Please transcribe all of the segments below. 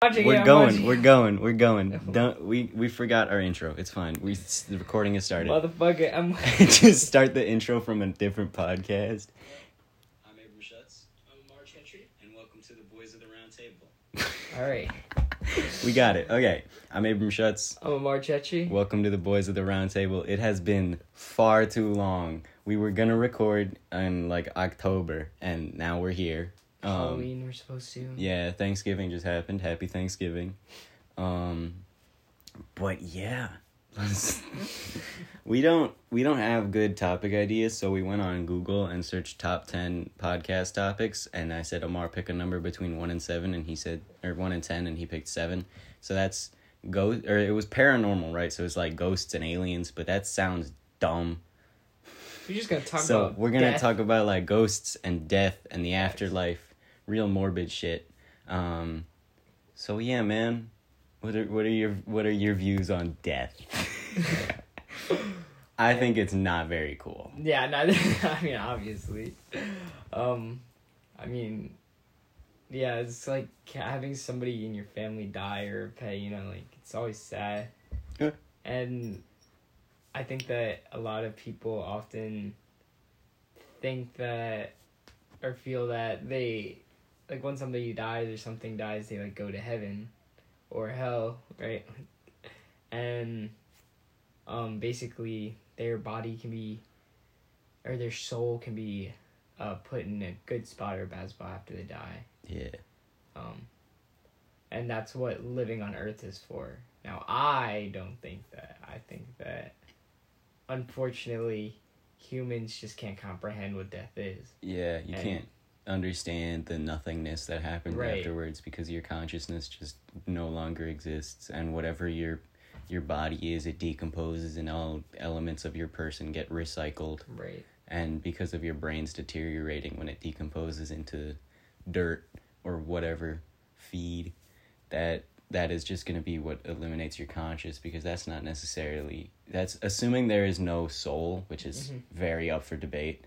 Watching We're it, I'm going. We're going. We're going. Don't we? We forgot our intro. It's fine. We the recording has started. Motherfucker, I'm. Just start the intro from a different podcast. I'm Abram Schutz. I'm March Hetry. and welcome to the Boys of the Round Table. All right. We got it. Okay, I'm Abram Schutz. I'm a Marchechi. Welcome to the Boys of the Round Table. It has been far too long. We were gonna record in like October, and now we're here. Um, Halloween, we're supposed to. Yeah, Thanksgiving just happened. Happy Thanksgiving. Um but yeah. we don't we don't have good topic ideas, so we went on Google and searched top 10 podcast topics and I said Omar pick a number between 1 and 7 and he said or 1 and 10 and he picked 7. So that's ghost or it was paranormal, right? So it's like ghosts and aliens, but that sounds dumb. We're just gonna talk so about. we're going to death. talk about like ghosts and death and the afterlife, real morbid shit. Um so yeah, man. What are what are your what are your views on death? I think it's not very cool. Yeah, no, I mean obviously. Um, I mean, yeah, it's like having somebody in your family die or pay. You know, like it's always sad. Yeah. And I think that a lot of people often think that or feel that they like when somebody dies or something dies, they like go to heaven or hell, right? And um, basically their body can be or their soul can be uh, put in a good spot or a bad spot after they die Yeah. um, and that's what living on earth is for now i don't think that i think that unfortunately humans just can't comprehend what death is Yeah, you And- can't understand the nothingness that happens Right. afterwards because your consciousness just no longer exists and whatever your your body is it decomposes and all elements of your person get recycled right and because of your brain's deteriorating when it decomposes into dirt or whatever feed that that is just going to be what eliminates your conscious because that's not necessarily that's assuming there is no soul which is Mhm. very up for debate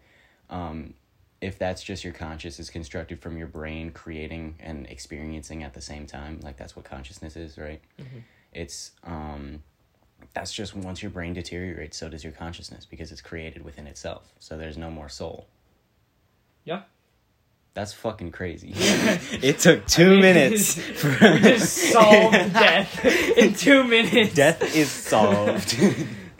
um if that's just your conscious is constructed from your brain creating and experiencing at the same time like that's what consciousness is right? Mhm. it's um that's just once your brain deteriorates so does your consciousness because it's created within itself. So there's no more soul. Yeah. that's fucking crazy. It took two I mean, minutes for we just solved death. In two minutes. Death is solved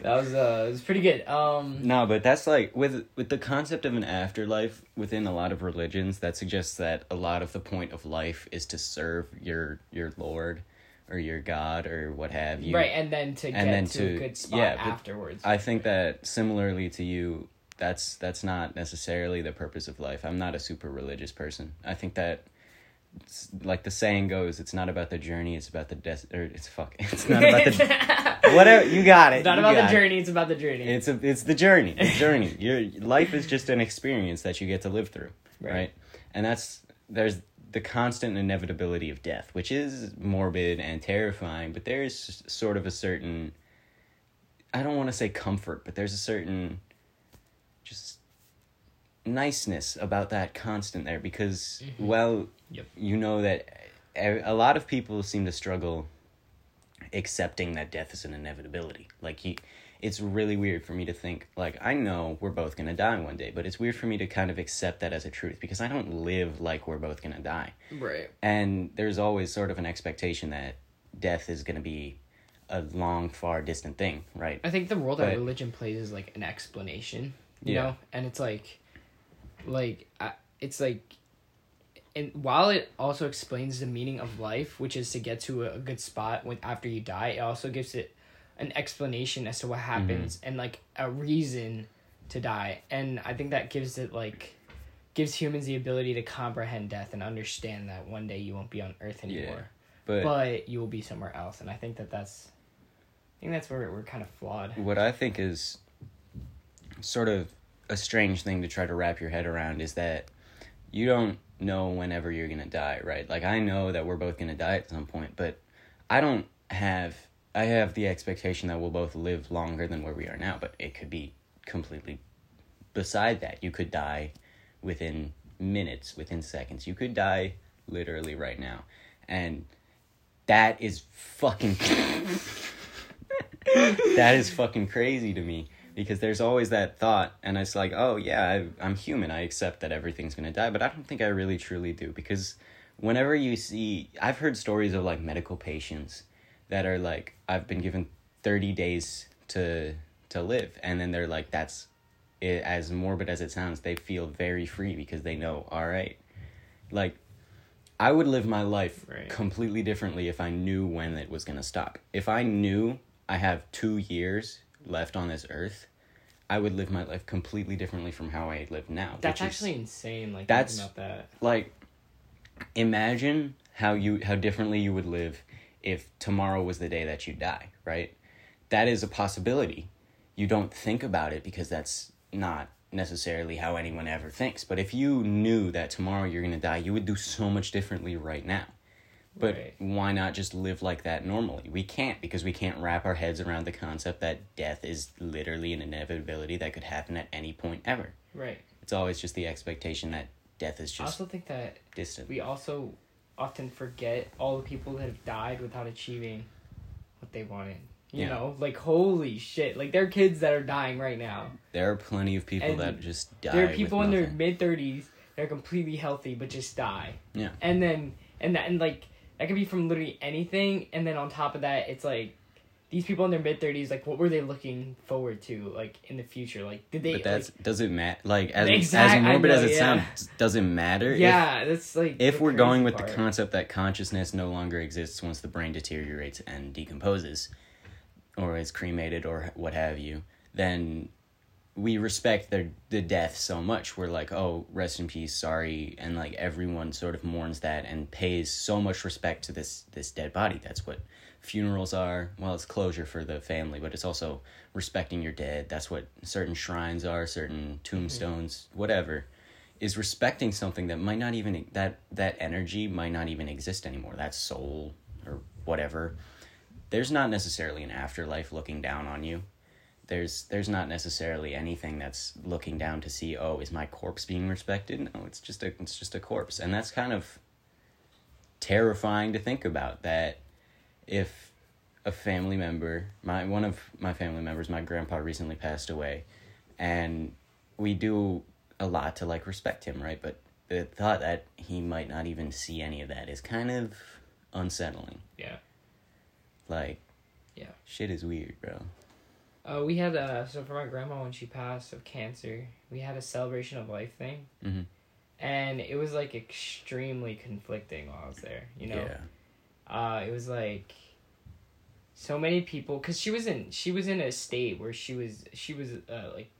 that was uh it was pretty good um no but that's like with with the concept of an afterlife within a lot of religions that suggests that a lot of the point of life is to serve your your lord or your god or what have you right and then to get And then to, to- a good spot yeah, afterwards I think that similarly to you, that's that's not necessarily the purpose of life. I'm not a super religious person. I think that, like the saying goes, it's not about the journey. It's about the des- or it's fuck. It's not about the whatever. You got it. It's not about the got it. journey, it's about the journey. It's a, it's the journey. The journey. Your life is just an experience that you get to live through, right? Right. And that's there's the constant inevitability of death, which is morbid and terrifying, but there's sort of a certain I don't want to say comfort, but there's a certain just niceness about that constant there because mm-hmm. well Yep. you know that a lot of people seem to struggle accepting that death is an inevitability. Like he it's really weird for me to think like I know we're both gonna die one day, but it's weird for me to kind of accept that as a truth because I don't live like we're both gonna die, right. and there's always sort of an expectation that death is gonna be a long, far distant thing, right? I think the role that But- religion plays is like an explanation, you Yeah. know, and it's like, like I, it's like, and while it also explains the meaning of life, which is to get to a, good spot when after you die, it also gives it an explanation as to what mm-hmm. happens and like a reason to die, and I think that gives it like gives humans the ability to comprehend death and understand that one day you won't be on Earth Yeah. anymore, But but you will be somewhere else, and I think that that's. I think that's where we're kind of flawed. what I think is sort of a strange thing to try to wrap your head around is that you don't know whenever you're gonna die, right? Like I know that we're both gonna die at some point, but I don't have I have the expectation that we'll both live longer than where we are now, but it could be completely beside that. You could die within minutes, within seconds. You could die literally right now. And that is fucking that is fucking crazy to me because there's always that thought and it's like oh yeah I, i'm human i accept that everything's gonna die but i don't think i really truly do because whenever you see i've heard stories of like medical patients that are like i've been given 30 days to to live and then they're like that's it, as morbid as it sounds they feel very free because they know all right like i would live my life Right. completely differently if i knew when it was going to stop if i knew i have 2 years left on this earth i would live my life completely differently from how i live now That's is- actually insane. Like That's- about that. like imagine how you how differently you would live if tomorrow was the day that you die right that is a possibility you don't think about it because that's not necessarily how anyone ever thinks but if you knew that tomorrow you're going to die you would do so much differently right now but Right. why not just live like that normally we can't because we can't wrap our heads around the concept that death is literally an inevitability that could happen at any point ever Right. it's always just the expectation that death is just. I also think that distant we also often forget all the people that have died without achieving what they wanted. You Yeah. know, like holy shit! Like there are kids that are dying right now. There are plenty of people And that just die. there are people in their mid thirties that are completely healthy but just die. Yeah. And then and that and like that could be from literally anything. And then on top of that, it's like these people in their mid thirties, like what were they looking forward to, like in the future? Like did they? But that's like, does it matter? Like as Exact- as morbid as it yeah. sounds, does it matter? If- yeah, that's like If, we're going with part. the concept that consciousness no longer exists once the brain deteriorates and decomposes, or is cremated or what have you, then we respect their the death so much. We're like, oh, rest in peace, sorry, and like everyone sort of mourns that and pays so much respect to this this dead body. That's what funerals are. Well, it's closure for the family, but it's also respecting your dead. That's what certain shrines are, certain tombstones, mm-hmm. whatever. Is respecting something that might not even that that energy might not even exist anymore. That soul or whatever. There's not necessarily an afterlife looking down on you there's there's not necessarily anything that's looking down to see oh is my corpse being respected? No it's just a it's just a corpse. And that's kind of terrifying to think about that if a family member my one of my family members my grandpa recently passed away and we do a lot to like respect him right? But the thought that he might not even see any of that is kind of unsettling. Yeah. like Yeah. shit is weird bro Uh, we had uh so for my grandma when she passed of cancer, we had a celebration of life thing, Mhm. and it was like extremely conflicting while I was there. You know, yeah uh, it was like so many people because she was in she was in a state where she was she was uh, like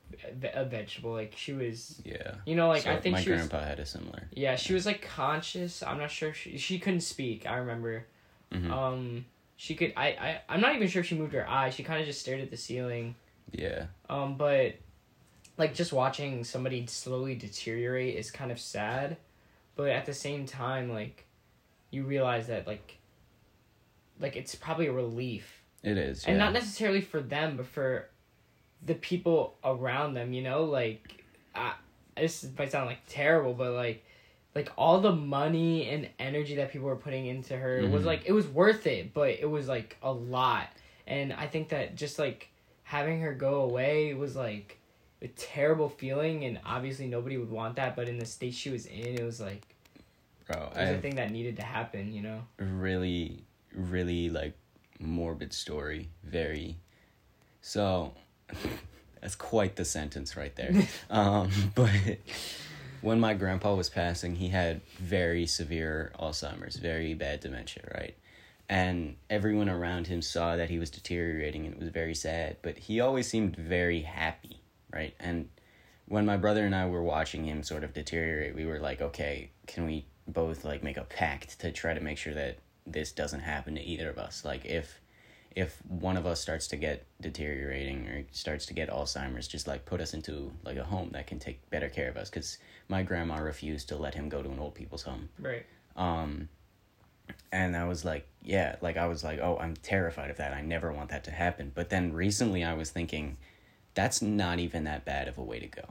a, vegetable like she was yeah you know like So I think my she was grandpa had a similar. yeah she was like conscious. I'm not sure if she she couldn't speak. I remember. Mhm. Um, she could. I I I'm not even sure if she moved her eyes. She kind of just stared at the ceiling. yeah, Um, but like just watching somebody slowly deteriorate is kind of sad, but at the same time, like you realize that like like it's probably a relief, it is. and yeah. not necessarily for them, but for the people around them. You know, like I, this might sound like terrible, but like like all the money and energy that people were putting into her was Mhm. like it was worth it, but it was like a lot, and I think that just like having her go away was like a terrible feeling and obviously nobody would want that but in the state she was in it was like Bro, it was a thing that needed to happen you know really, really like morbid story. Very. So, that's quite the sentence right there. um, but when my grandpa was passing, he had very severe Alzheimer's, very bad dementia, right? And everyone around him saw that he was deteriorating and it was very sad, but he always seemed very happy, right? And when my brother and I were watching him sort of deteriorate, we were like, okay, can we both like make a pact to try to make sure that this doesn't happen to either of us? Like if if one of us starts to get deteriorating or starts to get Alzheimer's, just like put us into like a home that can take better care of us. Because my grandma refused to let him go to an old people's home. right Um, and I was like, yeah, like I was like, oh, I'm terrified of that. I never want that to happen. But then recently I was thinking, that's not even that bad of a way to go.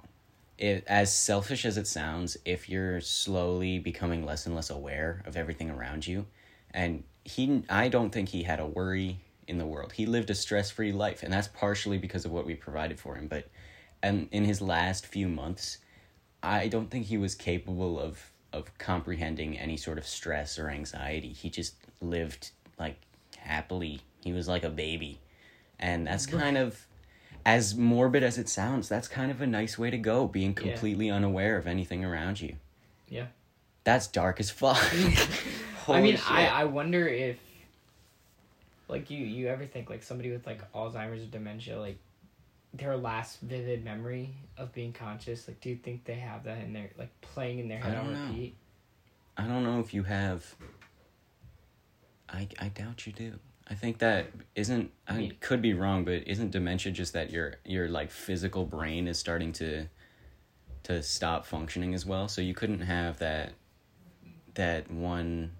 It, as selfish as it sounds, if you're slowly becoming less and less aware of everything around you, and he I don't think he had a worry in the world. He lived a stress-free life, and that's partially because of what we provided for him, but and in his last few months, I don't think he was capable of of comprehending any sort of stress or anxiety. He just lived like happily. He was like a baby. And that's kind of as morbid as it sounds, that's kind of a nice way to go, being Yeah. completely unaware of anything around you. Yeah. That's dark as fuck. I mean, Holy I. I wonder if, like, you you ever think like somebody with like Alzheimer's or dementia, like, their last vivid memory of being conscious, like, do you think they have that in their like playing in their I head on don't know. repeat? I don't know if you have. I I doubt you do. I think that isn't. I mean- could be wrong, but isn't dementia just that your your like physical brain is starting to to stop functioning as well? So you couldn't have that that one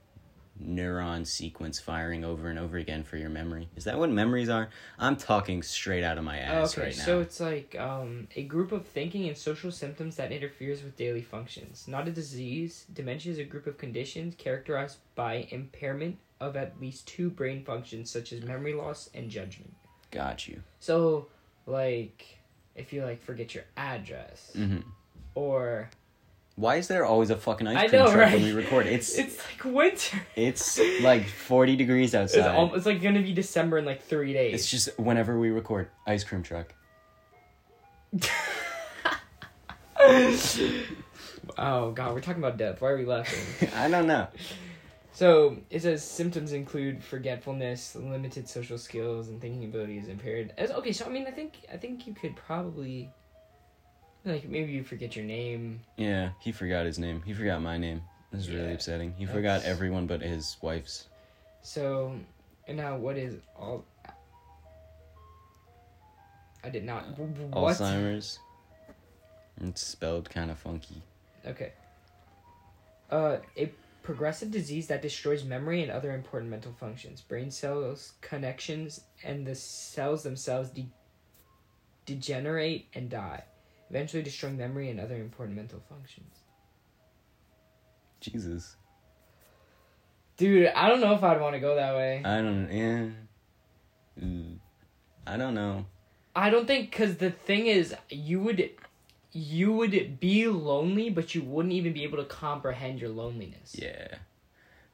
neuron sequence firing over and over again for your memory. Is that what memories are? I'm talking straight out of my ass okay, right now. so it's like um, a group of thinking and social symptoms that interferes with daily functions. Not a disease. Dementia is a group of conditions characterized by impairment of at least two brain functions, such as memory loss and judgment. Got you. So, like, if you like forget your address, hmm or Why is there always a fucking ice cream know, truck right? when we record? It's it's like winter. it's like forty degrees It's, outside. al- it's like gonna be December in like three days. It's just whenever we record, ice cream truck. oh god, we're talking about death. Why are we laughing? I don't know. So it says symptoms include forgetfulness, limited social skills, and thinking ability is impaired. As okay, so I mean, I think I think you could probably like maybe you forget your name. Yeah, he forgot his name. He forgot my name. This is really upsetting. He that's- forgot everyone but his wife's. So, and now what is all? I did not. What? Alzheimer's. It's spelled kind of funky. Okay. Uh, a progressive disease that destroys memory and other important mental functions. Brain cells, connections, and the cells themselves de- degenerate and die, eventually destroying memory and other important mental functions. Jesus. Dude, I don't know if I'd want to go that way. I don't. Yeah. Ooh. I don't know. I don't think because the thing is, you would, you would be lonely, but you wouldn't even be able to comprehend your loneliness. Yeah.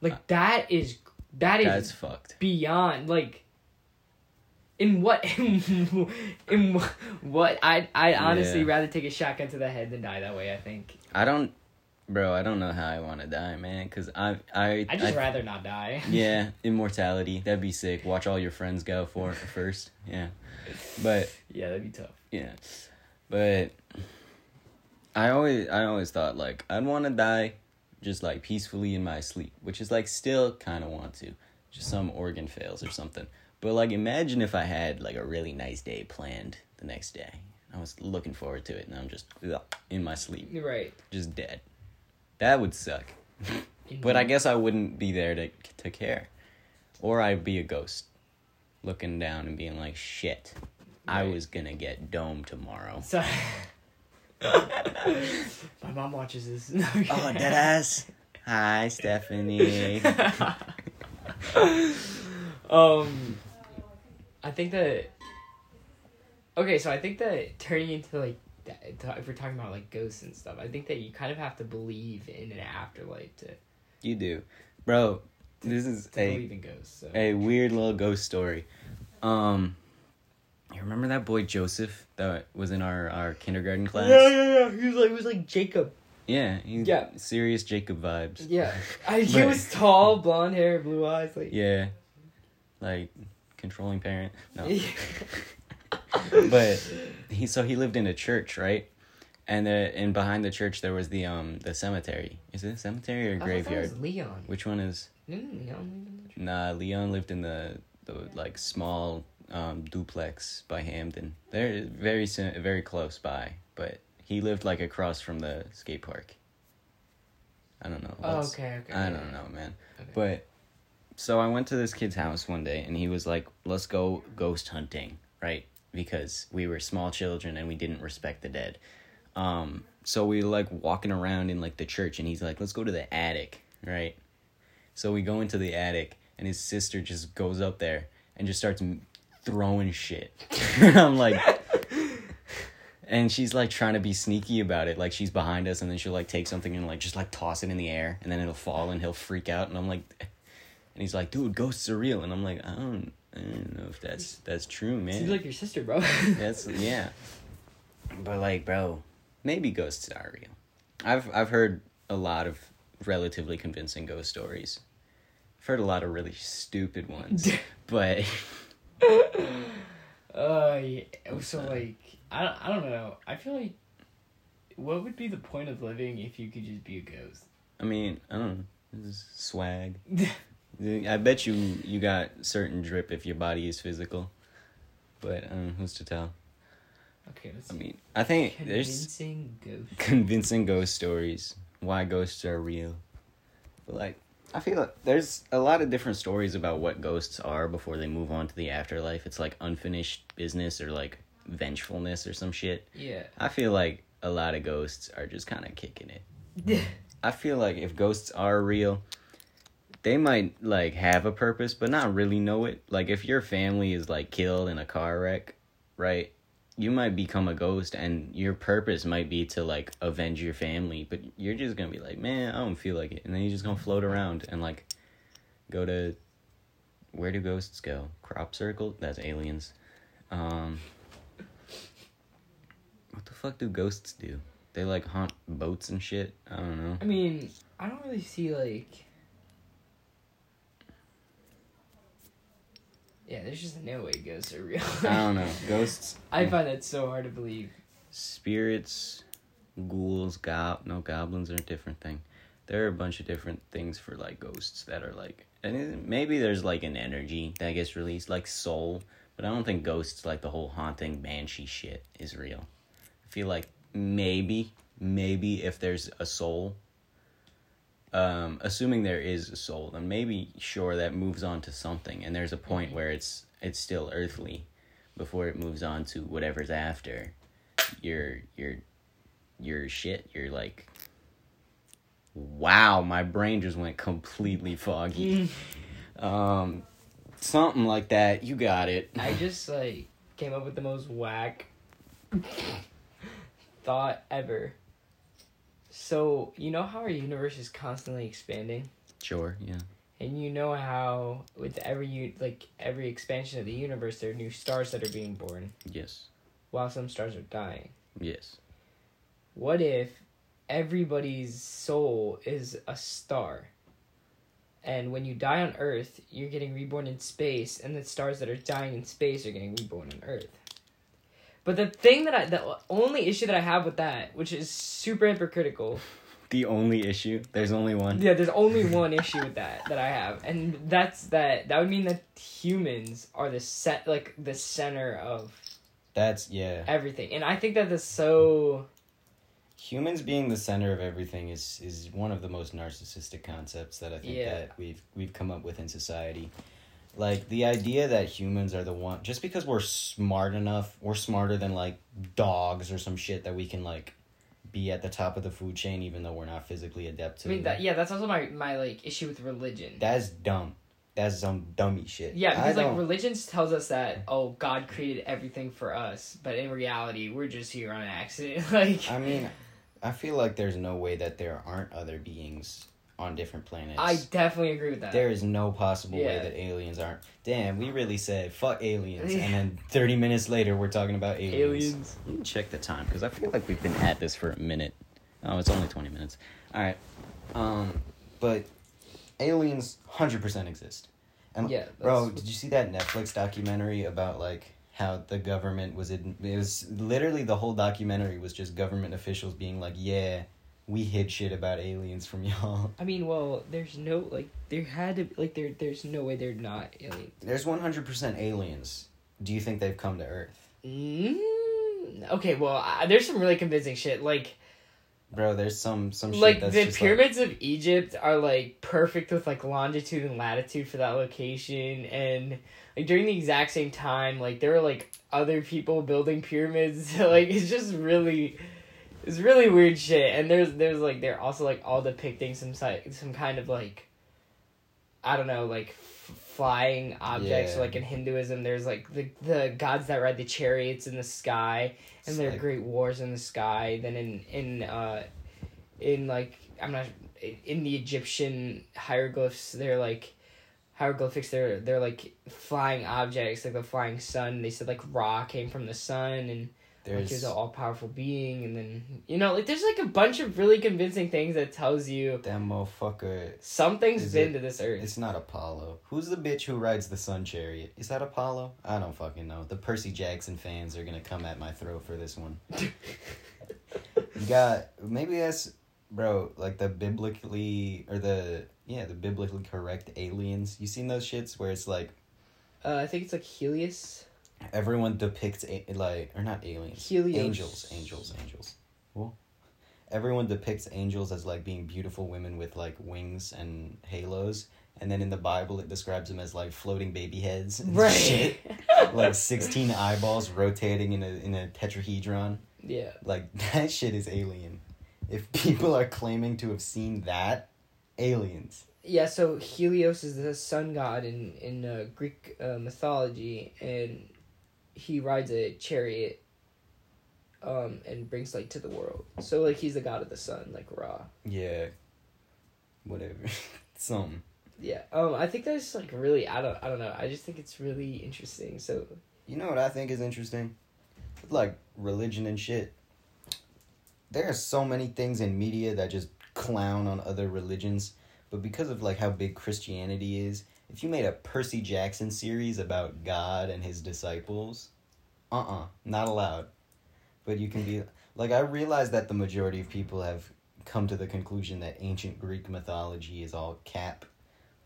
Like uh, that is that is That's fucked. beyond like in what in, in what I I honestly Yeah. rather take a shotgun to the head than die that way. I think I don't. Bro, I don't know how I want to die, man. Because I, I, I just rather not die. yeah, immortality. That'd be sick. Watch all your friends go for first. Yeah. But yeah, that'd be tough. yeah. But I always I always thought like I'd want to die just like peacefully in my sleep, which is like still kind of want to. Just some organ fails or something. But like imagine if I had like a really nice day planned the next day. I was looking forward to it and I'm just ugh, in my sleep, right. just dead. That would suck. But I guess I wouldn't be there to to care, or I'd be a ghost, looking down and being like, "Shit, I was gonna get domed tomorrow." So, my mom watches this. No, Oh, dead ass. Hi, Stephanie. um, I think that. Okay, so I think that turning into like, if we're talking about like ghosts and stuff, I think that you kind of have to believe in an afterlife to, you do, bro. This is a believe in ghosts. So. a weird little ghost story. Um, you remember that boy Joseph that was in our our kindergarten class? Yeah, yeah, yeah. He was like, he was like Jacob. Yeah, Yeah. serious Jacob vibes. Yeah, I, he But- was tall, blonde hair, blue eyes. Like, Yeah, like controlling parent. No. but he so he lived in a church, right? And the and behind the church there was the um the cemetery. Is it a cemetery or a graveyard? Leon. Which one is? Didn't Leon live in the Nah, Leon lived in the the like small um duplex by Hamden. They're very very close by, but he lived like across from the skate park. I don't know. Oh, okay, okay. I don't know, man. Okay. But so I went to this kid's house one day and he was like, "Let's go ghost hunting," right? Because we were small children and we didn't respect the dead. Um so we were, like walking around in like the church and he's like, "Let's go to the attic," right? So we go into the attic and his sister just goes up there and just starts throwing shit. I'm like, and she's like trying to be sneaky about it, like she's behind us, and then she'll like take something and like just like toss it in the air, and then it'll fall, and he'll freak out, and I'm like, and he's like, dude, ghosts are real, and I'm like, I don't, I don't know if that's that's true, man. Seems like your sister, bro. That's yeah. But like, bro, maybe ghosts are real. I've I've heard a lot of relatively convincing ghost stories. I've heard a lot of really stupid ones, but Uh, yeah. So like, I don't, I don't know. I feel like, what would be the point of living if you could just be a ghost? I mean, I don't know. This is swag. I bet you you got certain drip if your body is physical, but um, who's to tell? okay, let's I mean, I think there's convincing ghost. convincing ghost stories why ghosts are real but like i feel like there's a lot of different stories about what ghosts are before they move on to the afterlife it's like unfinished business or like vengefulness or some shit Yeah. i feel like a lot of ghosts are just kind of kicking it i feel like if ghosts are real they might like have a purpose but not really know it. Like if your family is like killed in a car wreck right you might become a ghost and your purpose might be to like avenge your family but you're just gonna be like man i don't feel like it. And then you're just gonna float around and like go to where do ghosts go? Crop circle? That's aliens. Um what the fuck do ghosts do? They like haunt boats and shit? I don't know. I mean, I don't really see like. Yeah, there's just no way ghosts are real. i don't know ghosts I find that so hard to believe. spirits, ghouls, gob no goblins are a different thing. There are a bunch of different things for like ghosts that are like, and maybe there's like an energy that gets released, like soul. But I don't think ghosts like the whole haunting banshee shit is real. I feel like maybe, maybe if there's a soul, um, assuming there is a soul, then maybe sure that moves on to something, and there's a point where it's it's still earthly, before it moves on to whatever's after your your your shit. You're like wow my brain just went completely foggy. Um something like that. You got it. I just like came up with the most whack thought ever. So you know how our universe is constantly expanding, sure yeah and you know how with every like every expansion of the universe, there are new stars that are being born, yes while some stars are dying. yes What if everybody's soul is a star? And when you die on Earth, you're getting reborn in space, and the stars that are dying in space are getting reborn on Earth. But the thing that I, the only issue that I have with that, which is super hypocritical, the only issue? There's only one? Yeah, there's only one issue with that that I have, and that's that that would mean that humans are the set like the center of that's yeah. everything, and I think that is so humans being the center of everything is is one of the most narcissistic concepts that I think Yeah. that we've we've come up with in society. Like the idea that humans are the one just because we're smart enough, we're smarter than like dogs or some shit that we can like be at the top of the food chain even though we're not physically adept to it. I mean that yeah, that's also my my like issue with religion. That's dumb. That's some dummy shit. Yeah, I because like don't- religion tells us that oh God created everything for us, but in reality we're just here on accident. like I mean, I feel like there's no way that there aren't other beings on different planets. I definitely agree with that. There is no possible way that aliens aren't. Damn, we really said fuck aliens, and then thirty minutes later we're talking about aliens. aliens. Let me check the time because I feel like we've been at this for a minute. Oh, it's only twenty minutes. All right, um, but aliens hundred percent exist. And Yeah, bro, did you see that Netflix documentary about like how the government was in? It was literally the whole documentary was just government officials being like, "Yeah, we hid shit about aliens from y'all." I mean, well, there's no like there had to like there there's no way they're not aliens. There's one hundred percent aliens. Do you think they've come to Earth? Mm, okay, well, I, there's some really convincing shit. Like Bro, there's some some shit like the pyramids of Egypt are like perfect with like longitude and latitude for that location and like during the exact same time like there were like other people building pyramids like it's just really it's really weird shit and there's there's like they're also like all depicting some some kind of like I don't know, like f- flying objects. Yeah. Like in Hinduism, there's like the the gods that ride the chariots in the sky, and there are like- great wars in the sky. Then in in uh, in like I'm not in the Egyptian hieroglyphs, they're like hieroglyphics. They're they're like flying objects, like the flying sun. They said like Ra came from the sun, and There's he's an all powerful being. And then you know, like there's like a bunch of really convincing things that tells you that motherfucker. something's been it- to this earth. It's not Apollo. Who's the bitch who rides the sun chariot? Is that Apollo? I don't fucking know. The Percy Jackson fans are gonna come at my throat for this one. You got maybe that's bro like the biblically or the yeah the biblically correct aliens. You seen those shits where it's like Uh, I think it's like Helios. Everyone depicts a- like or not aliens Helios. angels angels angels. Well, everyone depicts angels as like being beautiful women with like wings and halos. And then in the Bible, it describes them as like floating baby heads and Right. shit, like sixteen eyeballs rotating in a in a tetrahedron. yeah. Like that shit is alien. If people are claiming to have seen that, aliens. Yeah, so Helios is the sun god in in uh, Greek uh, mythology, and he rides a chariot, um, and brings light to the world. So like he's the god of the sun, like Ra. Yeah. Whatever. Some. Yeah. Um, I think that's like really I don't I don't know. I just think it's really interesting. So You know what I think is interesting? Like religion and shit. There are so many things in media that just clown on other religions, but because of like how big Christianity is, if you made a Percy Jackson series about God and his disciples, uh-uh, not allowed. But you can be like I realize that the majority of people have come to the conclusion that ancient Greek mythology is all cap,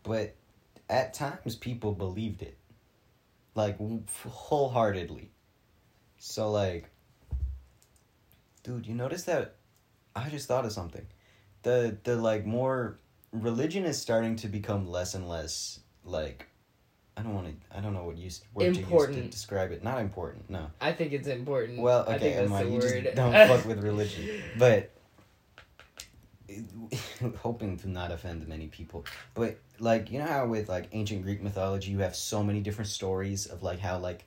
but at times people believed it like wholeheartedly. So like, dude, you notice that? I just thought of something. The the like more religion is starting to become less and less like. I don't want to. I don't know what use word to use to describe it. Not important. No. I think it's important. Well, I think okay, that's Emma, the you word. just don't fuck with religion. But hoping to not offend many people. But like you know how with like ancient Greek mythology you have so many different stories of like how like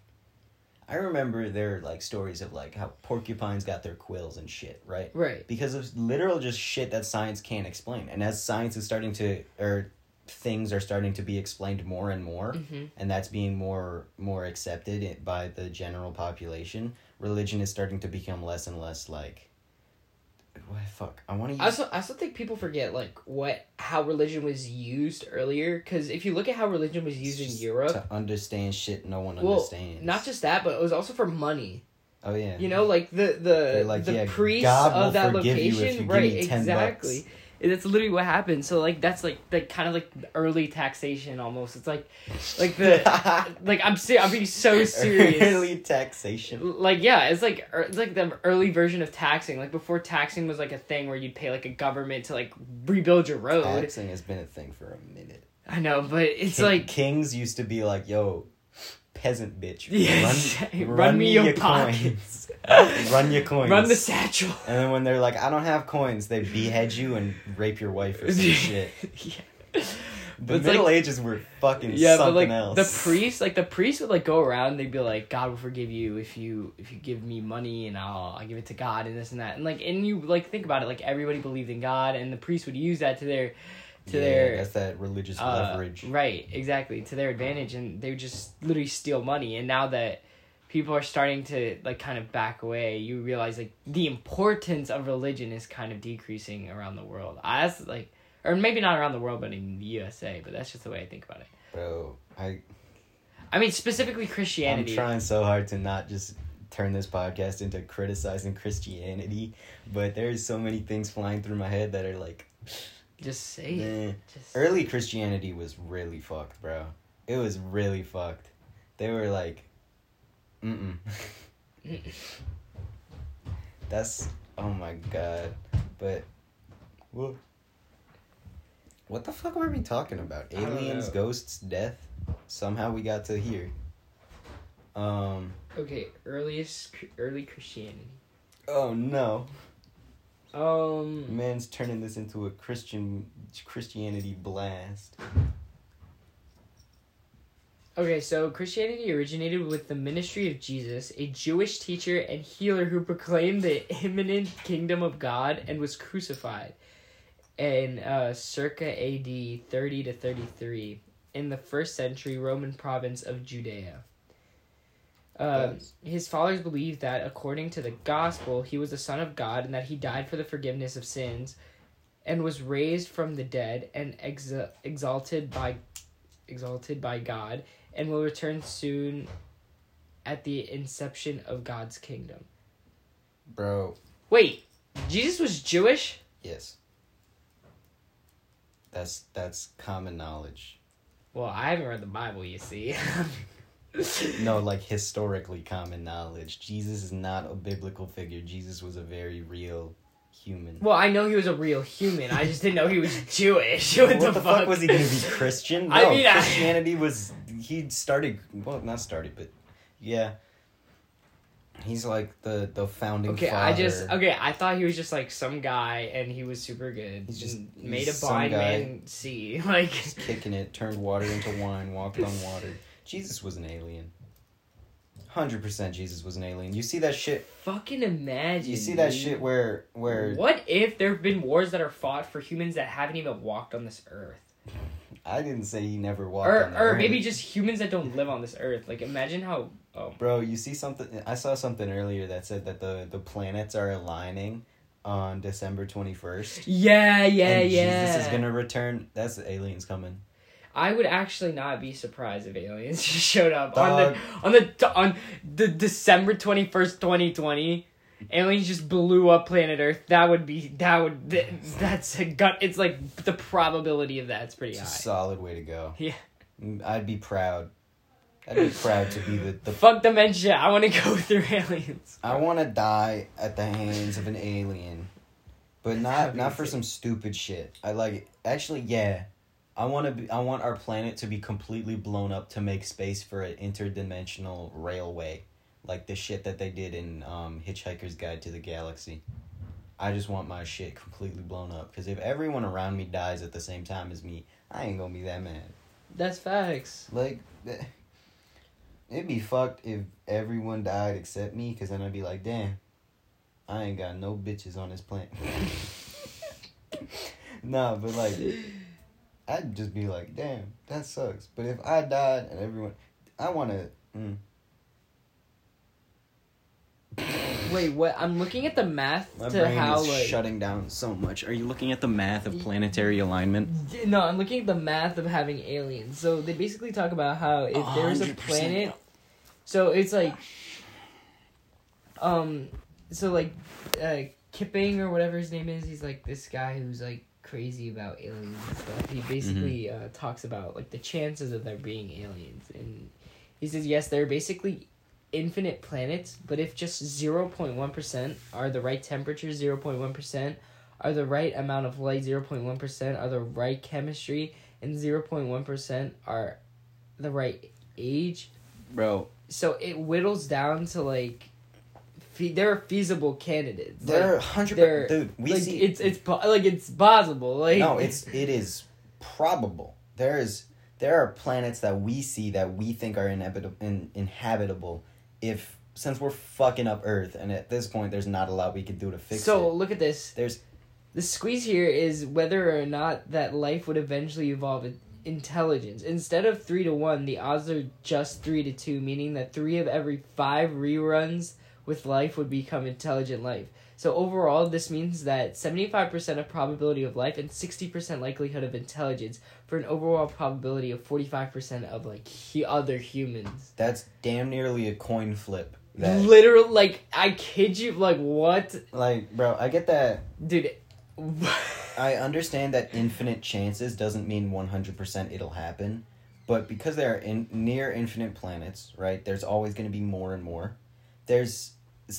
I remember there are like stories of like how porcupines got their quills and shit, right? Right. Because of literal just shit that science can't explain. And as science is starting to or things are starting to be explained more and more hmm and that's being more more accepted by the general population religion is starting to become less and less like what fuck i want to use I also I also think people forget like what how religion was used earlier because if you look at how religion was used in Europe, to understand shit no one well, understands not just that, but it was also for money. oh yeah You know, like the the like, the yeah, priests God of that forgive you if location, right? me 10 exactly. bucks. That's literally what happened. So like that's like the kind of like early taxation almost. It's like like the like I'm ser- I'm being so serious. early taxation Like yeah, it's like er- it's like the early version of taxing. Like before taxing was like a thing where you'd pay like a government to like rebuild your road. taxing has been a thing for a minute I know, but it's King- like kings used to be like yo peasant bitch Yes. run, Run me your coins run your coins run the satchel. And then when they're like, I don't have coins, they behead you and rape your wife or some shit. yeah. The it's Middle like- Ages were fucking Yeah, but like else. the priest, like the priest would like go around. They'd be like, "God will forgive you if you if you give me money, and I'll I'll give it to God and this and that." And like, and you like think about it, like everybody believed in God, and the priest would use that to their to yeah, their that's that religious uh, leverage. right, exactly to their advantage, and they just literally steal money. And now that people are starting to like kind of back away, you realize like the importance of religion is kind of decreasing around the world. I that's like, or maybe not around the world, but in the USA. But that's just the way I think about it. Bro, I I mean, specifically christianity I'm trying so hard to not just turn this podcast into criticizing Christianity, but there's so many things flying through my head that are like, Just say it. Just early Christianity was really fucked, bro. It was really fucked. They were like, mm mm. That's oh my god. But what? What the fuck were we talking about? Aliens, ghosts, death. Somehow we got to here. Um. okay. Earliest early Christianity. Oh no, Um. man's turning this into a Christian Christianity blast. Okay, so Christianity originated with the ministry of Jesus, a Jewish teacher and healer who proclaimed the imminent kingdom of God and was crucified in uh, circa AD 30 to 33 in the first century Roman province of Judea. Uh, his followers believed that, according to the gospel, he was the Son of God and that he died for the forgiveness of sins and was raised from the dead and exa- exalted by exalted by God and will return soon at the inception of God's kingdom. Bro, Wait, Jesus was Jewish? yes. That's that's common knowledge. Well, I haven't read the Bible, you see. No, like historically common knowledge. Jesus is not a biblical figure. Jesus was a very real human. Well, I know he was a real human. I just didn't know he was Jewish. What, what the fuck? was he gonna be Christian? No, I mean, I- Christianity was he started well not started, but yeah. He's like the the founding Okay, father. I just okay. I thought he was just like some guy, and he was super good. He's just- he's made a blind man see. Like, Just kicking it, turned water into wine, walked on water. Jesus was an alien. Hundred percent, Jesus was an alien. You see that shit? fucking imagine. You see that dude. shit where where What if there have been wars that are fought for humans that haven't even walked on this earth, I didn't say he never walked. or on the or earth. maybe just humans that don't live on this earth? Like, imagine how. Oh, Bro, you see something? I saw something earlier that said that the the planets are aligning on December twenty first. yeah, yeah, and yeah. Jesus is gonna return. That's the aliens coming. I would actually not be surprised if aliens just showed up Dog. on the on the on the December twenty first, twenty twenty. Aliens just blew up planet Earth. That would be that would that's a gut. It's like the probability of that's pretty It's a high. solid way to go. Yeah. Mm, I'd be proud. I'd be proud to be the the. Fuck dementia. I want to go through aliens. I want to die at the hands of an alien, but not not for some stupid shit. I like it. Actually, yeah. I want to be. I want our planet to be completely blown up to make space for an interdimensional railway, like the shit that they did in um, Hitchhiker's Guide to the Galaxy. I just want my shit completely blown up because if everyone around me dies at the same time as me, I ain't gonna be that mad. That's facts. Like, it'd be fucked if everyone died except me, because then I'd be like, damn, I ain't got no bitches on this planet. nah, but like, I'd just be like, damn, that sucks. But if I died and everyone, I want to. Mm, Wait, what? I'm looking at the math my to brain how is like. shutting down so much. Are you looking at the math of planetary alignment? No, I'm looking at the math of having aliens. So they basically talk about how if there's a 100%. planet, so it's like, um, so like, uh, Kipping or whatever his name is, he's like this guy who's like crazy about aliens and stuff. He basically uh, talks about like the chances of there being aliens, and he says yes, there are basically infinite planets, but if just zero point one percent are the right temperature, zero point one percent are the right amount of light, 0.1% are the right chemistry, and 0.1% are the right age. Bro, So it whittles down to like, fe- they're feasible candidates. they're 100 they're Dude, we like, see. it's it's po- like it's possible. Like no, it's it is probable. There is there are planets that we see that we think are inhabitable, in, inhabitable. If since we're fucking up Earth, and at this point, there's not a lot we can do to fix so it. So look at this. There's The squeeze here is whether or not that life would eventually evolve intelligence. Instead of 3 to 1, the odds are just 3 to 2, meaning that 3 of every 5 reruns with life would become intelligent life. So overall, this means that 75% of probability of life and 60% likelihood of intelligence for an overall probability of 45% of like he- other humans. that's damn nearly a coin flip. That Literal like I kid you like what? like, bro, I get that. Dude I understand that infinite chances doesn't mean 100% it'll happen, but because there are in, near infinite planets, right? There's always going to be more and more. There's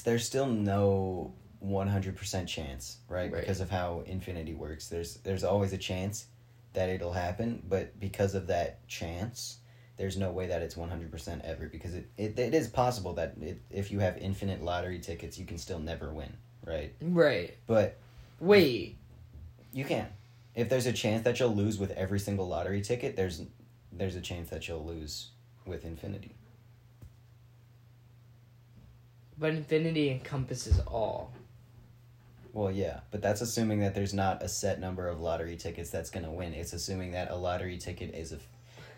there's still no 100% chance, right? Right. Because of how infinity works. There's there's always a chance that it'll happen, but because of that chance, there's no way that it's 100% ever because it, it, it is possible that it, if you have infinite lottery tickets, you can still never win, right? right. But Wait. you can. If there's a chance that you'll lose with every single lottery ticket, there's there's a chance that you'll lose with infinity. But infinity encompasses all. Well, yeah, but that's assuming that there's not a set number of lottery tickets that's gonna win. It's assuming that a lottery ticket is a,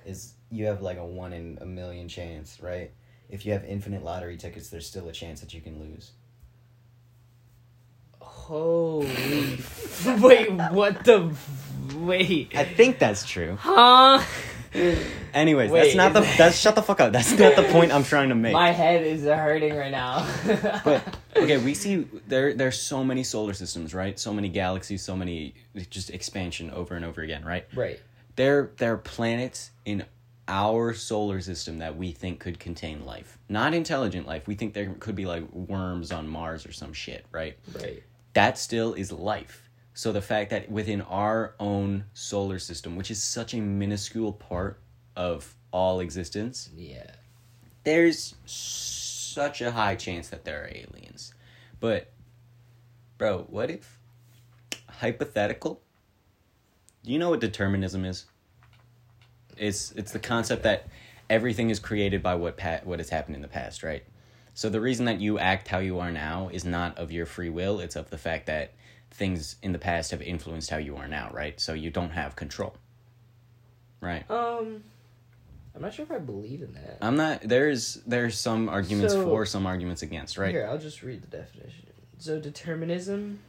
is you have like a one in a million chance, right? If you have infinite lottery tickets, there's still a chance that you can lose. Holy. wait, what the. Wait. I think that's true. Huh? Anyways, Wait, that's not the is- that's shut the fuck up. That's not the point I'm trying to make. My head is hurting right now. but okay, we see there there's so many solar systems, right? So many galaxies, so many just expansion over and over again, right? Right. There there are planets in our solar system that we think could contain life. Not intelligent life. We think there could be like worms on Mars or some shit, right? Right. That still is life. So the fact that within our own solar system, which is such a minuscule part of all existence, Yeah. there's such a high chance that there are aliens. But, bro, what if, hypothetical, do you know what determinism is? It's, it's the concept that everything is created by what, pa- what has happened in the past, right? So the reason that you act how you are now is not of your free will, it's of the fact that things in the past have influenced how you are now, right? So you don't have control. Right? Um, I'm not sure if I believe in that. I'm not there's there's some arguments So- for, some arguments against, right? Here, I'll just read the definition. So, determinism,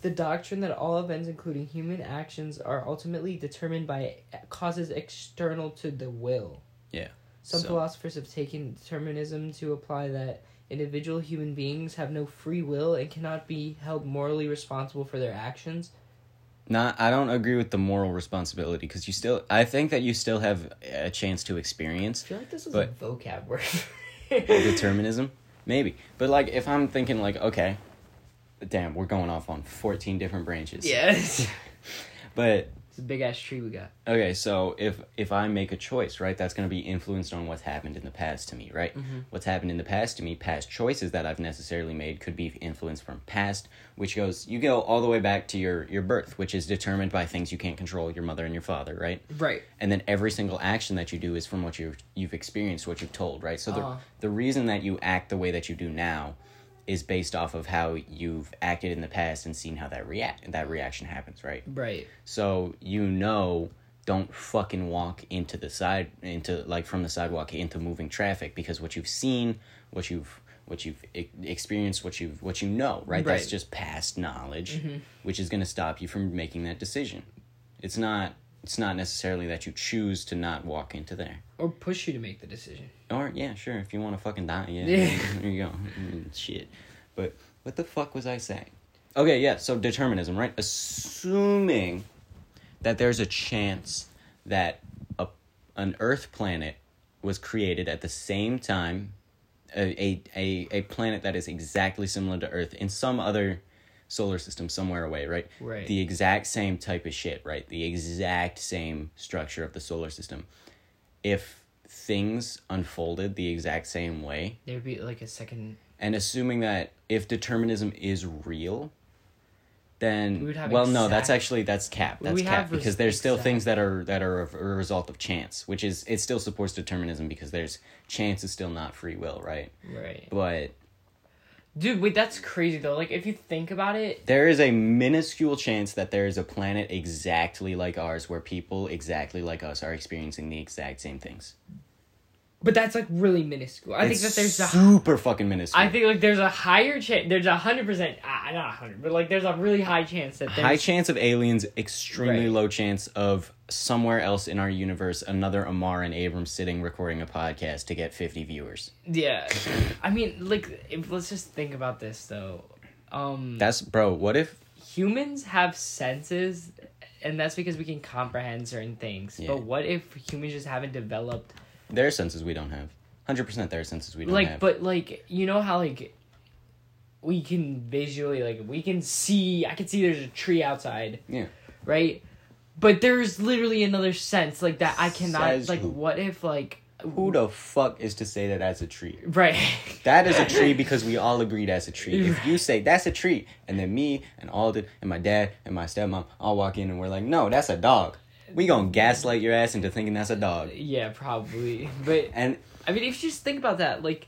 the doctrine that all events, including human actions, are ultimately determined by causes external to the will. Yeah. Some So- philosophers have taken determinism to apply that individual human beings have no free will and cannot be held morally responsible for their actions. Not I don't agree with the moral responsibility because you still I think that you still have a chance to experience. I feel like this But- a vocab word. determinism. Maybe. But like if I'm thinking like, okay, damn, we're going off on 14 different branches. yes. But It's a big ass tree we got. okay, so if if I make a choice, right, that's going to be influenced on what's happened in the past to me, right? Mhm. What's happened in the past to me, past choices that I've necessarily made could be influenced from past, which goes you go all the way back to your your birth, which is determined by things you can't control, your mother and your father, right? Right. And then every single action that you do is from what you've you've experienced, what you've told, right? So the Uh-huh. the reason that you act the way that you do now is based off of how you've acted in the past and seen how that react that reaction happens, right? Right. So you know, don't fucking walk into the side into like from the sidewalk into moving traffic because what you've seen, what you've what you've experienced, what you've what you know, right? right. That's just past knowledge, Mhm. which is going to stop you from making that decision. It's not it's not necessarily that you choose to not walk into there. Or push you to make the decision. Or yeah, sure, if you want to fucking die, yeah, Yeah. there you go. Shit. But what the fuck was I saying? Okay, yeah, so determinism, right? Assuming that there's a chance that a an Earth planet was created at the same time, a a a, a planet that is exactly similar to Earth in some other solar system somewhere away, right? Right. The exact same type of shit, right? The exact same structure of the solar system. If things unfolded the exact same way, There'd be like a second. and assuming that if determinism is real, then We would have well, no, that's actually that's cap. That's We cap have because there's still exact- things that are that are a a result of chance, which is it still supports determinism because there's chance is still not free will, right? Right. But Dude, wait, that's crazy though. Like, if you think about it, there is a minuscule chance that there is a planet exactly like ours where people exactly like us are experiencing the exact same things. But that's like really minuscule. I It's think that there's a. super fucking minuscule. I think like there's a higher chance. There's a hundred percent. Ah, not a hundred, but like there's a really high chance that there's. high chance of aliens, extremely Right. low chance of somewhere else in our universe another Amar and Abrams sitting recording a podcast to get 50 viewers. Yeah, I mean, like, if, let's just think about this though. Um, That's bro, what if humans have senses, and that's because we can comprehend certain things. Yeah. But what if humans just haven't developed there are senses we don't have? 100% there are senses we don't like have. but like you know how like we can visually like we can see i can see there's a tree outside Yeah. right but there's literally another sense like that i cannot Says like who? what if like Who the fuck is to say that that's a tree? right That is a tree because we all agreed that's a tree. If you say that's a tree, and then me and Alden and my dad and my stepmom all walk in and we're like, no, that's a dog. We gonna gaslight your ass into thinking that's a dog. Yeah, probably. But And I mean, if you just think about that, like,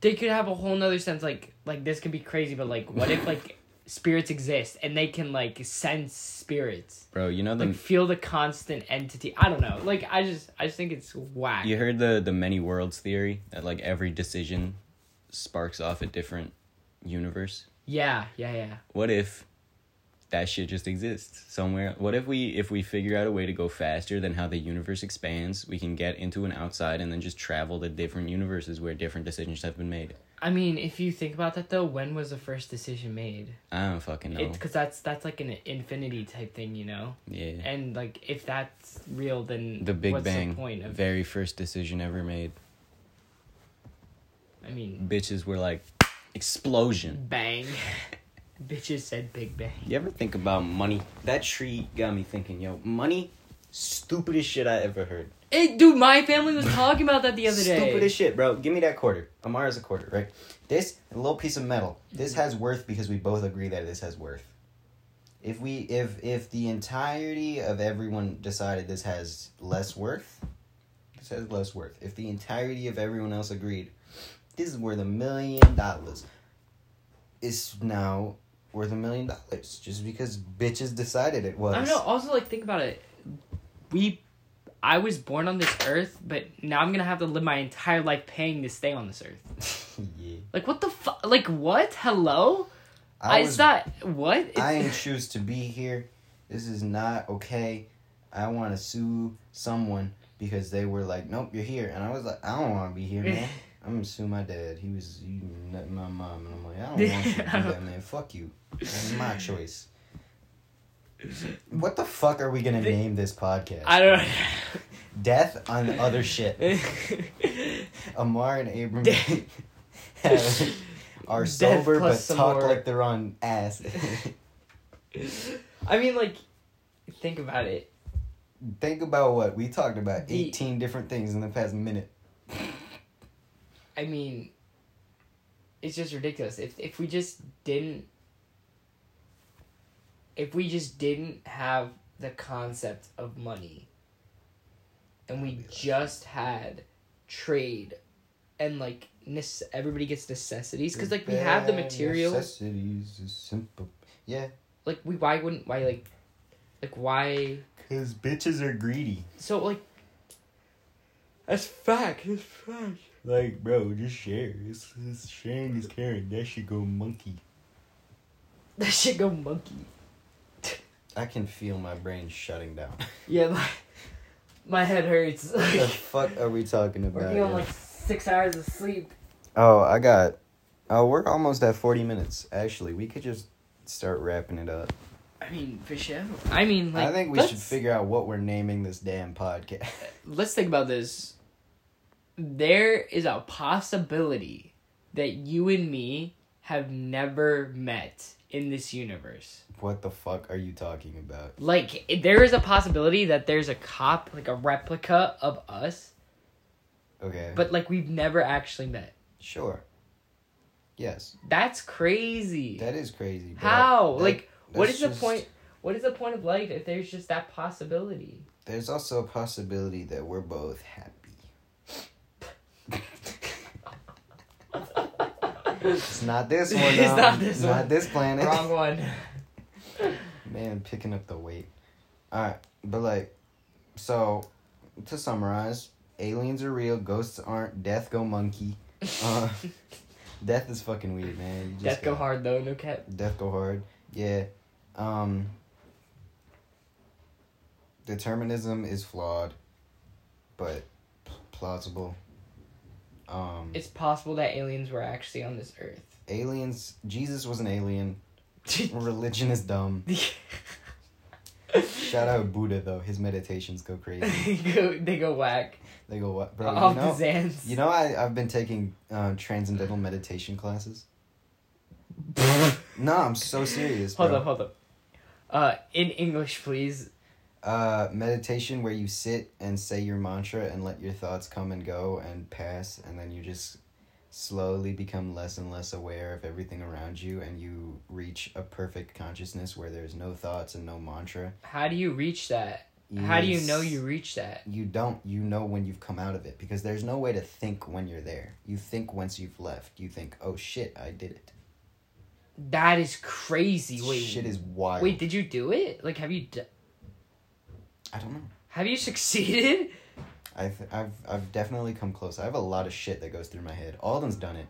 they could have a whole nother sense. Like, like this could be crazy, but like, what if like spirits exist and they can like sense spirits, bro, you know the like feel the constant entity? I don't know. Like, I just, I just think it's whack. you heard the the many worlds theory that like every decision sparks off a different universe. Yeah, yeah, yeah. What if that shit just exists somewhere? What if we if we figure out a way to go faster than how the universe expands, we can get into an outside and then just travel to different universes where different decisions have been made. I mean, if you think about that though, when was the first decision made? I don't fucking know. Because that's that's like an infinity type thing, you know. yeah. And like, if that's real, then The Big Bang, The point of? very first decision ever made. I mean, Bitches were like explosion. bang. Bitches said Big Bang. You ever think about money? That tree got me thinking, yo, money, stupidest shit I ever heard. Hey, dude, my family was talking about that the other day. Stupidest shit, bro. Give me that quarter. Amara's a quarter, right? This a little piece of metal. This has worth because we both agree that this has worth. If we if if the entirety of everyone decided this has less worth, this has less worth. If the entirety of everyone else agreed, this is worth a million dollars. It's now worth a million dollars just because bitches decided it was. I don't know. Also, like, think about it. We, I was born on this earth, but now I'm gonna have to live my entire life paying to stay on this earth. yeah. Like, what the fuck? Like, what? Hello? I I, was not what? It's, I ain't choose to be here. This is not okay. I want to sue someone because they were like, "Nope, you're here," and I was like, "I don't want to be here, man. I'm gonna sue my dad. He was he nutting my mom, and I'm like, I don't want you to do that, man. Fuck you. That's my choice." What the fuck are we gonna name this podcast? I don't. Death on other shit. Amar and Abram have- are sober but talk more. like they're on ass. I mean, like, think about it. Think about what we talked about. The- Eighteen different things in the past minute. I mean, it's just ridiculous. If if we just didn't, if we just didn't have the concept of money, and we just had trade, and like nece- everybody gets necessities because like we have the material. Necessities is simple. Yeah, Like we why wouldn't why like, like why cause bitches are greedy. so like. That's fact. That's fact. Like, bro, just share. It's, it's sharing is caring. That should go monkey. That shit go monkey. I can feel my brain shutting down. Yeah, my, my head hurts. what the fuck are we talking about? Working on like six hours of sleep. Oh, I got. Oh, we're almost at forty minutes. Actually, we could just start wrapping it up. I mean, for sure. I mean, like, I think we let's, should figure out what we're naming this damn podcast. Let's think about this. There is a possibility that you and me have never met in this universe. what the fuck are you talking about? Like, there is a possibility that there's a cop, like a replica of us, Okay. but like we've never actually met. sure. Yes, That's crazy. that is crazy. How? that- like, what is is the point? What is the point of life if there's just that possibility? There's also a possibility that we're both happy. It's not this one. It's um, not this Not one. Not this planet. Wrong one. Man, picking up the weight. Alright, but like, so, to summarize, aliens are real, ghosts aren't, death go monkey. Uh, death is fucking weird, man. Death go hard though, no cap. Death go hard. Yeah. Um, determinism is flawed, but p- plausible. Um, It's possible that aliens were actually on this earth. aliens. Jesus was an alien. Religion is dumb. Shout out Buddha though. His meditations go crazy. they go, they go whack. They go what, bro? Off you know, the Zans. you know, I I've been taking uh, transcendental meditation classes. No, I'm so serious. hold bro. up, hold up. Uh, in English, please. Uh, meditation where you sit and say your mantra and let your thoughts come and go and pass, and then you just slowly become less and less aware of everything around you, and you reach a perfect consciousness where there's no thoughts and no mantra. How do you reach that? How do you know you reach that? You don't. You know when you've come out of it because there's no way to think when you're there. You think once you've left. You think, "Oh shit, I did it." That is crazy. Wait, shit is wild. wait, did you do it? Like, have you d- I don't know. have you succeeded? I've I've I've definitely come close. I have a lot of shit that goes through my head. Alden's done it.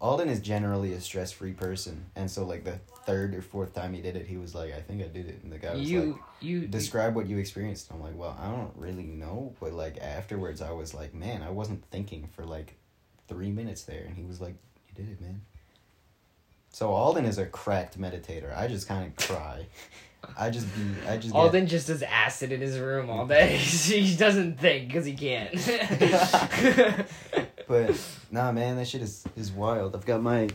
Alden is generally a stress free person, and so like the third or fourth time he did it, he was like, "I think I did it," and the guy was you like, you "Describe what you experienced." I'm like, "Well, I don't really know," but like afterwards, I was like, "Man, I wasn't thinking for like three minutes there," and he was like, "You did it, man." So Alden is a cracked meditator. I just kind of cry. I just be I just get Alden just does acid in his room all day. he doesn't think because he can't. But nah, man, that shit is is wild. I've got my.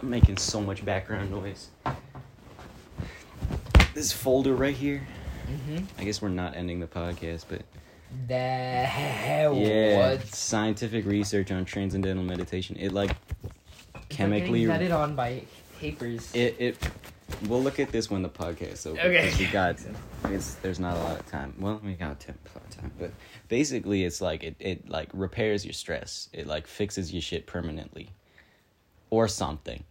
I'm making so much background noise. This folder right here. hmm I guess we're not ending the podcast, but The yeah, what? scientific research on transcendental meditation. It like chemically. getting vetted on by papers. It it. We'll look at this when the podcast is over. Okay. We got. It's there's not a lot of time. Well, we got ten a lot of time, but basically, it's like it it like repairs your stress. It like fixes your shit permanently, or something,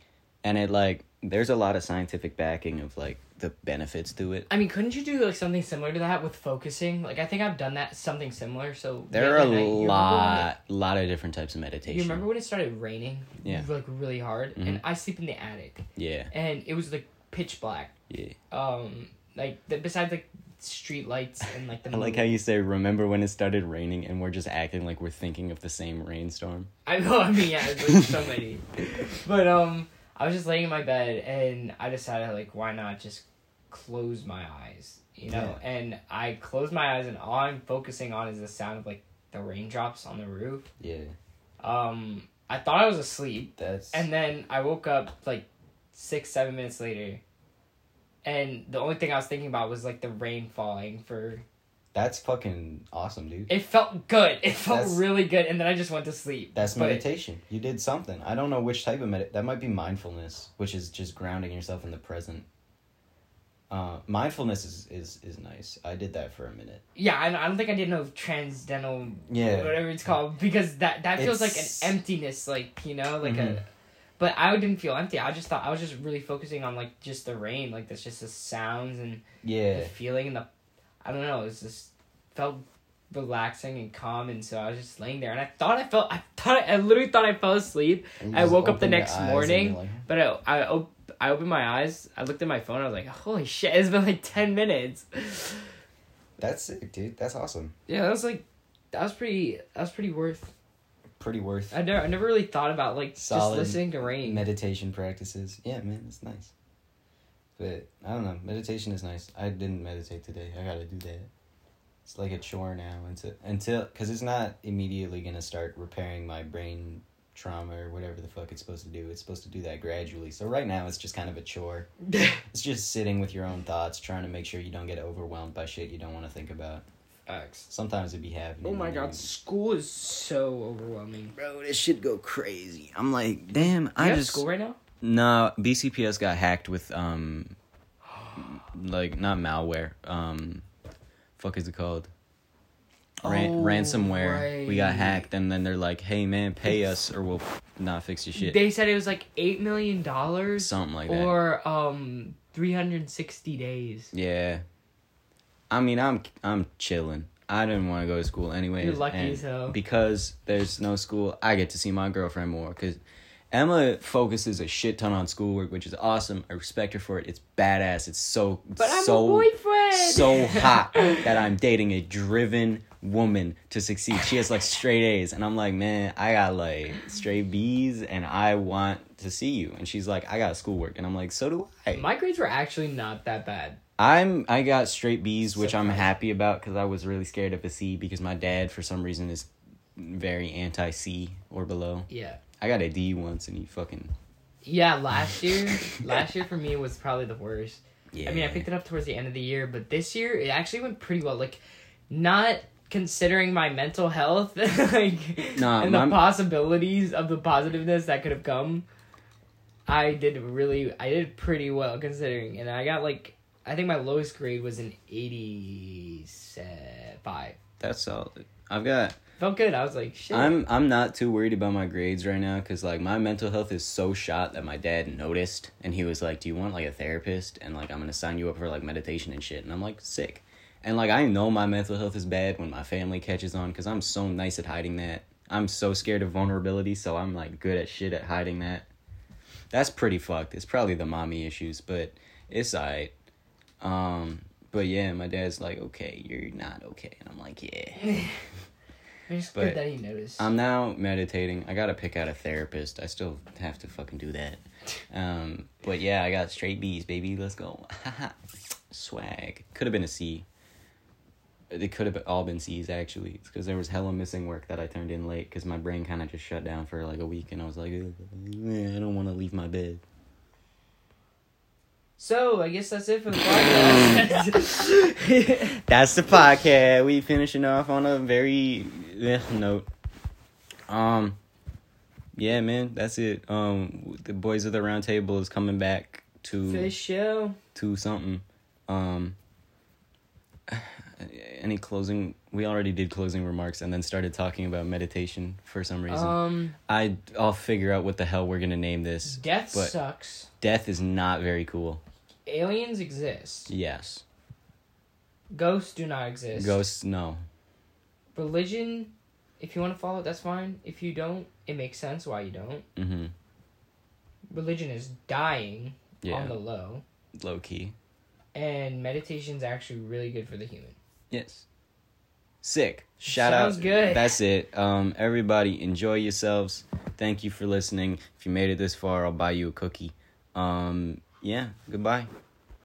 and it like there's a lot of scientific backing of like the benefits to it. I mean, couldn't you do like something similar to that with focusing? Like, I think I've done that something similar. So There are a night- you remember lot lot of different types of meditation. You remember when it started raining? Yeah. Like really hard, Mhm. and I sleep in the attic, Yeah, and it was like pitch black. yeah. Um, like the, besides like street lights and like the. I like how you say, "Remember when it started raining?" and we're just acting like we're thinking of the same rainstorm. I know. I mean, yeah, like so many. But um, I was just laying in my bed and I decided like, why not just close my eyes, you know? And I closed my eyes and all I'm focusing on is the sound of like the raindrops on the roof. Yeah, Um, I thought I was asleep, that's and then I woke up like six, seven minutes later. And the only thing I was thinking about was like the rain falling for that's fucking awesome, dude. it felt good. It felt That's- really good and then I just went to sleep. That's But- meditation. You did something. I don't know which type of med. That might be mindfulness, which is just grounding yourself in the present. Uh, mindfulness is, is is nice. I did that for a minute. Yeah, I, I don't think I did no transcendental, Yeah. whatever it's called, because that that feels like an emptiness, like you know, like a. But I didn't feel empty. I just thought I was just really focusing on like just the rain, like that's just the sounds and Yeah. the feeling and the, I don't know, it was just felt relaxing and calm, and so I was just laying there, and I thought I felt, I thought I literally thought I fell asleep, I woke up the next morning, like, but I I op- I opened my eyes, I looked at my phone, I was like, holy shit, it's been like ten minutes. That's sick, dude. That's awesome. Yeah, that was like, that was pretty. That was pretty worth. Pretty worth I never, I never really thought about like just listening to rain. meditation practices. Yeah, man, it's nice. But I don't know. Meditation is nice. I didn't meditate today. I gotta do that. It's like a chore now until until because it's not immediately gonna start repairing my brain trauma or whatever the fuck it's supposed to do. It's supposed to do that gradually. So right now it's just kind of a chore. It's just sitting with your own thoughts, trying to make sure you don't get overwhelmed by shit you don't want to think about. Facts. Sometimes it'd be happening. Oh my god, school is so overwhelming. Bro, this shit go crazy. I'm like, damn. You I have just school right now? no BCPS got hacked with um, like not malware. Um, fuck is it called? Ran- Oh, ransomware. We got hacked, and then they're like, "Hey man, pay us, or we'll not fix your shit." They said it was like eight million dollars Something like that. or um three hundred sixty days. Yeah. I mean, I'm I'm chilling. I didn't want to go to school anyway. You're lucky as hell. Because there's no school, I get to see my girlfriend more. Because Emma focuses a shit ton on schoolwork, which is awesome. I respect her for it. It's badass. It's so But I'm so a boyfriend. so hot that I'm dating a driven woman to succeed. She has like straight A's, and I'm like, man, I got like straight B's, and I want to see you. And she's like, I got schoolwork, and I'm like, so do I. My grades were actually not that bad. I'm I got straight B's, which I'm happy about because I was really scared of a C because my dad for some reason is very anti C or below. Yeah. I got a D once and he fucking Yeah, last year, last year for me was probably the worst. yeah. I mean, I picked it up towards the end of the year, but this year it actually went pretty well. Like, not considering my mental health, like, Nah, and the my- possibilities of the positiveness that could have come. I did really, I did pretty well considering, and I got like I think my lowest grade was an eighty-five. That's solid. I've got. Felt good. I was like, shit. I'm I'm not too worried about my grades right now because like my mental health is so shot that my dad noticed and he was like, "Do you want like a therapist?" And like I'm gonna sign you up for like meditation and shit. And I'm like, sick. And like I know my mental health is bad when my family catches on because I'm so nice at hiding that. I'm so scared of vulnerability, so I'm like good at shit at hiding that. That's pretty fucked. It's probably the mommy issues, but it's alright. Um, but yeah, my dad's like, okay, you're not okay, and I'm like, yeah. It's good that he noticed. I'm now meditating. I gotta pick out a therapist. I still have to fucking do that. Um, but yeah, I got straight B's, baby. Let's go. Swag. Could have been a C. It could have all been C's actually. It's because there was hella missing work that I turned in late because my brain kind of just shut down for like a week, and I was like, I don't want to leave my bed. So I guess that's it for the podcast. That's the podcast. We finishing off on a very eh, note. Um, yeah, man, that's it. Um, the boys of the round table is coming back to Fish show. to something. Um, any closing? We already did closing remarks and then started talking about meditation for some reason. Um, I I'll figure out what the hell we're gonna name this. death sucks. Death is not very cool. Aliens exist. Yes, Ghosts do not exist. ghosts no. Religion, if you want to follow it, that's fine. If you don't, it makes sense why you don't. Mm-hmm. Religion is dying Yeah, on the low, low key. and meditation's actually really good for the human. Yes. Sick. Shout Sounds out. good. That's it. Um, everybody, enjoy yourselves. Thank you for listening. If you made it this far, I'll buy you a cookie. Um, yeah. Goodbye.